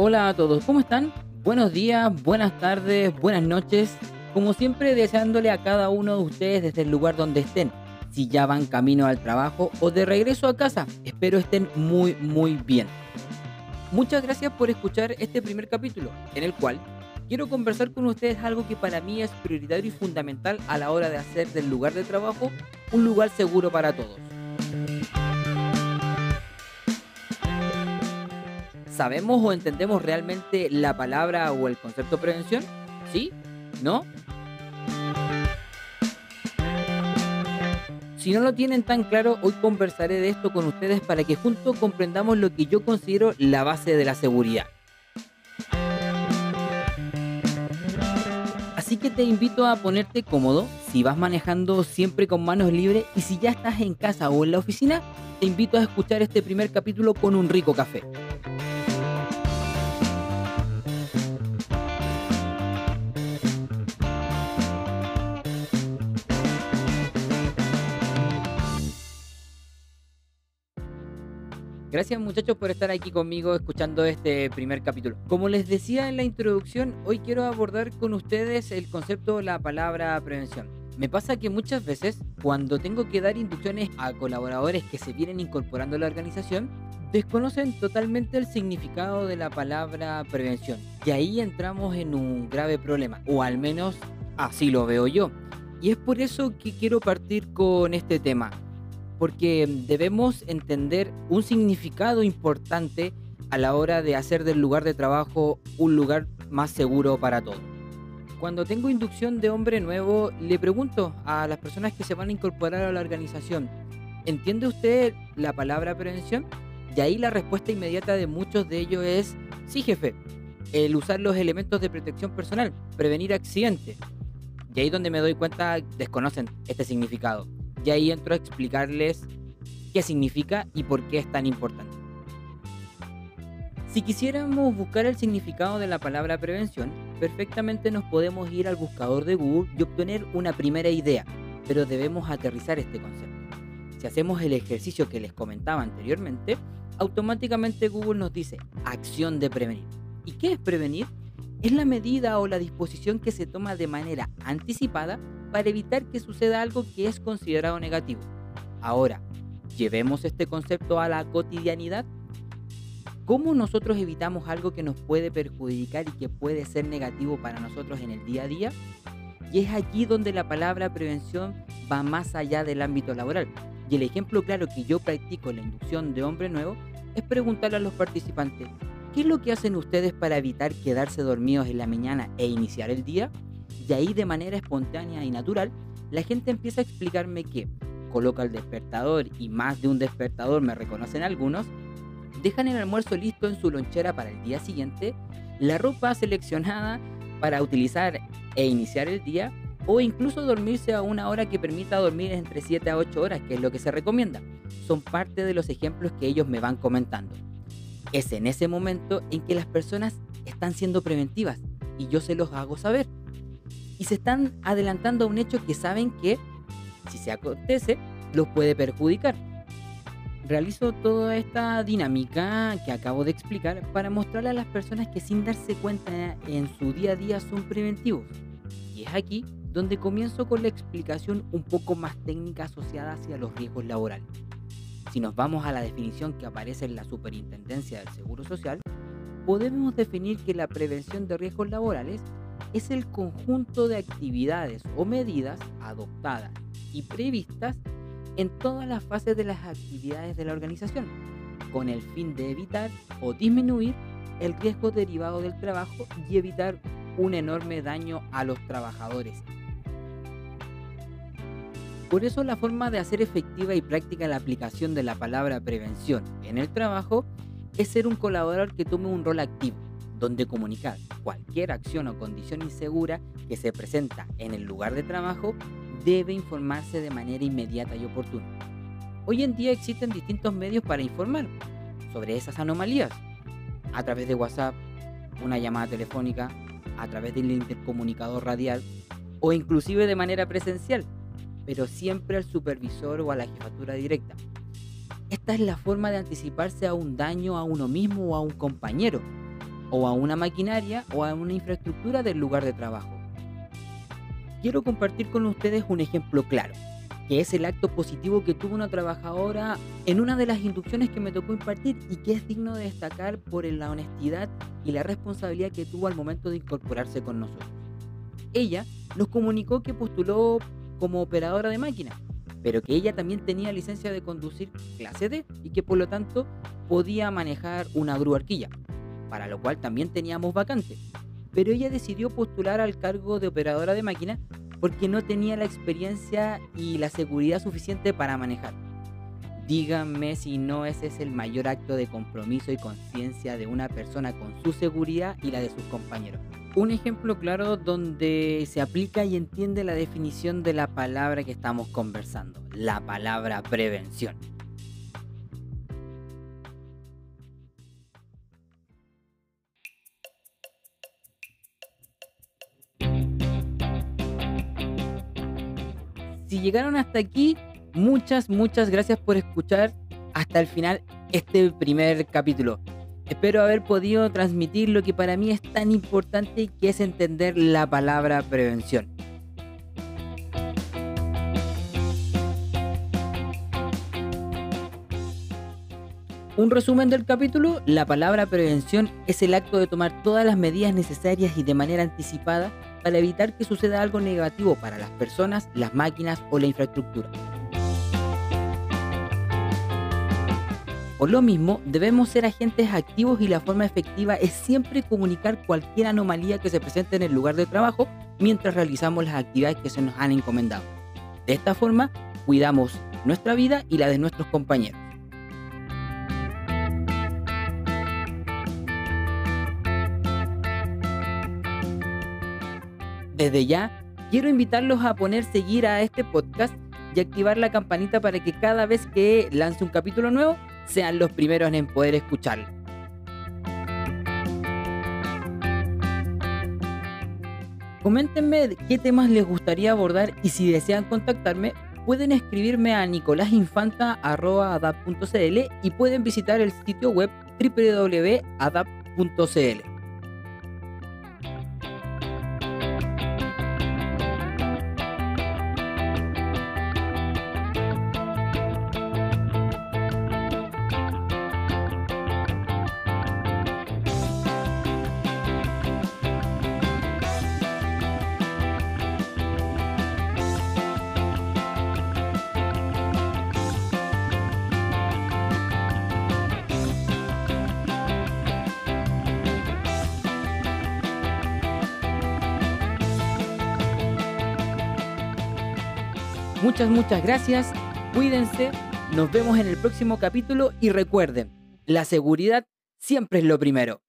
Hola a todos, ¿cómo están? Buenos días, buenas tardes, buenas noches. Como siempre, deseándole a cada uno de ustedes desde el lugar donde estén. Si ya van camino al trabajo o de regreso a casa, espero estén muy, muy bien. Muchas gracias por escuchar este primer capítulo, en el cual quiero conversar con ustedes algo que para mí es prioritario y fundamental a la hora de hacer del lugar de trabajo un lugar seguro para todos. ¿Sabemos o entendemos realmente la palabra o el concepto prevención? ¿Sí? ¿No? Si no lo tienen tan claro, hoy conversaré de esto con ustedes para que juntos comprendamos lo que yo considero la base de la seguridad. Así que te invito a ponerte cómodo, si vas manejando siempre con manos libres y si ya estás en casa o en la oficina, te invito a escuchar este primer capítulo con un rico café. Gracias muchachos por estar aquí conmigo escuchando este primer capítulo. Como les decía en la introducción, hoy quiero abordar con ustedes el concepto de la palabra prevención. Me pasa que muchas veces cuando tengo que dar inducciones a colaboradores que se vienen incorporando a la organización, desconocen totalmente el significado de la palabra prevención. Y ahí entramos en un grave problema, o al menos así lo veo yo. Y es por eso que quiero partir con este tema, porque debemos entender un significado importante a la hora de hacer del lugar de trabajo un lugar más seguro para todos. Cuando tengo inducción de hombre nuevo, le pregunto a las personas que se van a incorporar a la organización, ¿entiende usted la palabra prevención? Y ahí la respuesta inmediata de muchos de ellos es, sí jefe, el usar los elementos de protección personal, prevenir accidentes. Y ahí donde me doy cuenta desconocen este significado. Y ahí entro a explicarles qué significa y por qué es tan importante. Si quisiéramos buscar el significado de la palabra prevención, perfectamente nos podemos ir al buscador de Google y obtener una primera idea, pero debemos aterrizar este concepto. Si hacemos el ejercicio que les comentaba anteriormente, automáticamente Google nos dice acción de prevenir. ¿Y qué es prevenir? Es la medida o la disposición que se toma de manera anticipada para evitar que suceda algo que es considerado negativo. Ahora, llevemos este concepto a la cotidianidad. ¿Cómo nosotros evitamos algo que nos puede perjudicar y que puede ser negativo para nosotros en el día a día? Y es aquí donde la palabra prevención va más allá del ámbito laboral. Y el ejemplo claro que yo practico en la inducción de hombre nuevo es preguntarle a los participantes, ¿qué es lo que hacen ustedes para evitar quedarse dormidos en la mañana e iniciar el día? Y ahí de manera espontánea y natural, la gente empieza a explicarme que coloca el despertador y más de un despertador me reconocen algunos, dejan el almuerzo listo en su lonchera para el día siguiente, la ropa seleccionada para utilizar e iniciar el día o incluso dormirse a una hora que permita dormir entre 7 a 8 horas, que es lo que se recomienda. Son parte de los ejemplos que ellos me van comentando. Es en ese momento en que las personas están siendo preventivas y yo se los hago saber y se están adelantando a un hecho que saben que, si se acontece, los puede perjudicar. Realizo toda esta dinámica que acabo de explicar para mostrarle a las personas que sin darse cuenta en su día a día son preventivos. Y es aquí donde comienzo con la explicación un poco más técnica asociada hacia los riesgos laborales. Si nos vamos a la definición que aparece en la Superintendencia del Seguro Social, podemos definir que la prevención de riesgos laborales es el conjunto de actividades o medidas adoptadas y previstas en todas las fases de las actividades de la organización, con el fin de evitar o disminuir el riesgo derivado del trabajo y evitar un enorme daño a los trabajadores. Por eso la forma de hacer efectiva y práctica la aplicación de la palabra prevención en el trabajo es ser un colaborador que tome un rol activo donde comunicar cualquier acción o condición insegura que se presenta en el lugar de trabajo debe informarse de manera inmediata y oportuna. Hoy en día existen distintos medios para informar sobre esas anomalías, a través de WhatsApp, una llamada telefónica, a través del intercomunicador radial o inclusive de manera presencial, pero siempre al supervisor o a la jefatura directa. Esta es la forma de anticiparse a un daño a uno mismo o a un compañero o a una maquinaria o a una infraestructura del lugar de trabajo. Quiero compartir con ustedes un ejemplo claro, que es el acto positivo que tuvo una trabajadora en una de las inducciones que me tocó impartir y que es digno de destacar por la honestidad y la responsabilidad que tuvo al momento de incorporarse con nosotros. Ella nos comunicó que postuló como operadora de máquina, pero que ella también tenía licencia de conducir clase D y que por lo tanto podía manejar una grúa arquilla, para lo cual también teníamos vacante. Pero ella decidió postular al cargo de operadora de máquina porque no tenía la experiencia y la seguridad suficiente para manejar. Díganme si no ese es el mayor acto de compromiso y conciencia de una persona con su seguridad y la de sus compañeros. Un ejemplo claro donde se aplica y entiende la definición de la palabra que estamos conversando, la palabra prevención. Llegaron hasta aquí, muchas, muchas gracias por escuchar hasta el final este primer capítulo. Espero haber podido transmitir lo que para mí es tan importante que es entender la palabra prevención. Un resumen del capítulo, la palabra prevención es el acto de tomar todas las medidas necesarias y de manera anticipada para evitar que suceda algo negativo para las personas, las máquinas o la infraestructura. Por lo mismo, debemos ser agentes activos y la forma efectiva es siempre comunicar cualquier anomalía que se presente en el lugar de trabajo mientras realizamos las actividades que se nos han encomendado. De esta forma, cuidamos nuestra vida y la de nuestros compañeros. Desde ya, quiero invitarlos a poner seguir a este podcast y activar la campanita para que cada vez que lance un capítulo nuevo sean los primeros en poder escucharlo. Coméntenme qué temas les gustaría abordar y si desean contactarme, pueden escribirme a nicolásinfanta.adap.cl y pueden visitar el sitio web www.adap.cl. Muchas, muchas gracias. Cuídense. Nos vemos en el próximo capítulo y recuerden, la seguridad siempre es lo primero.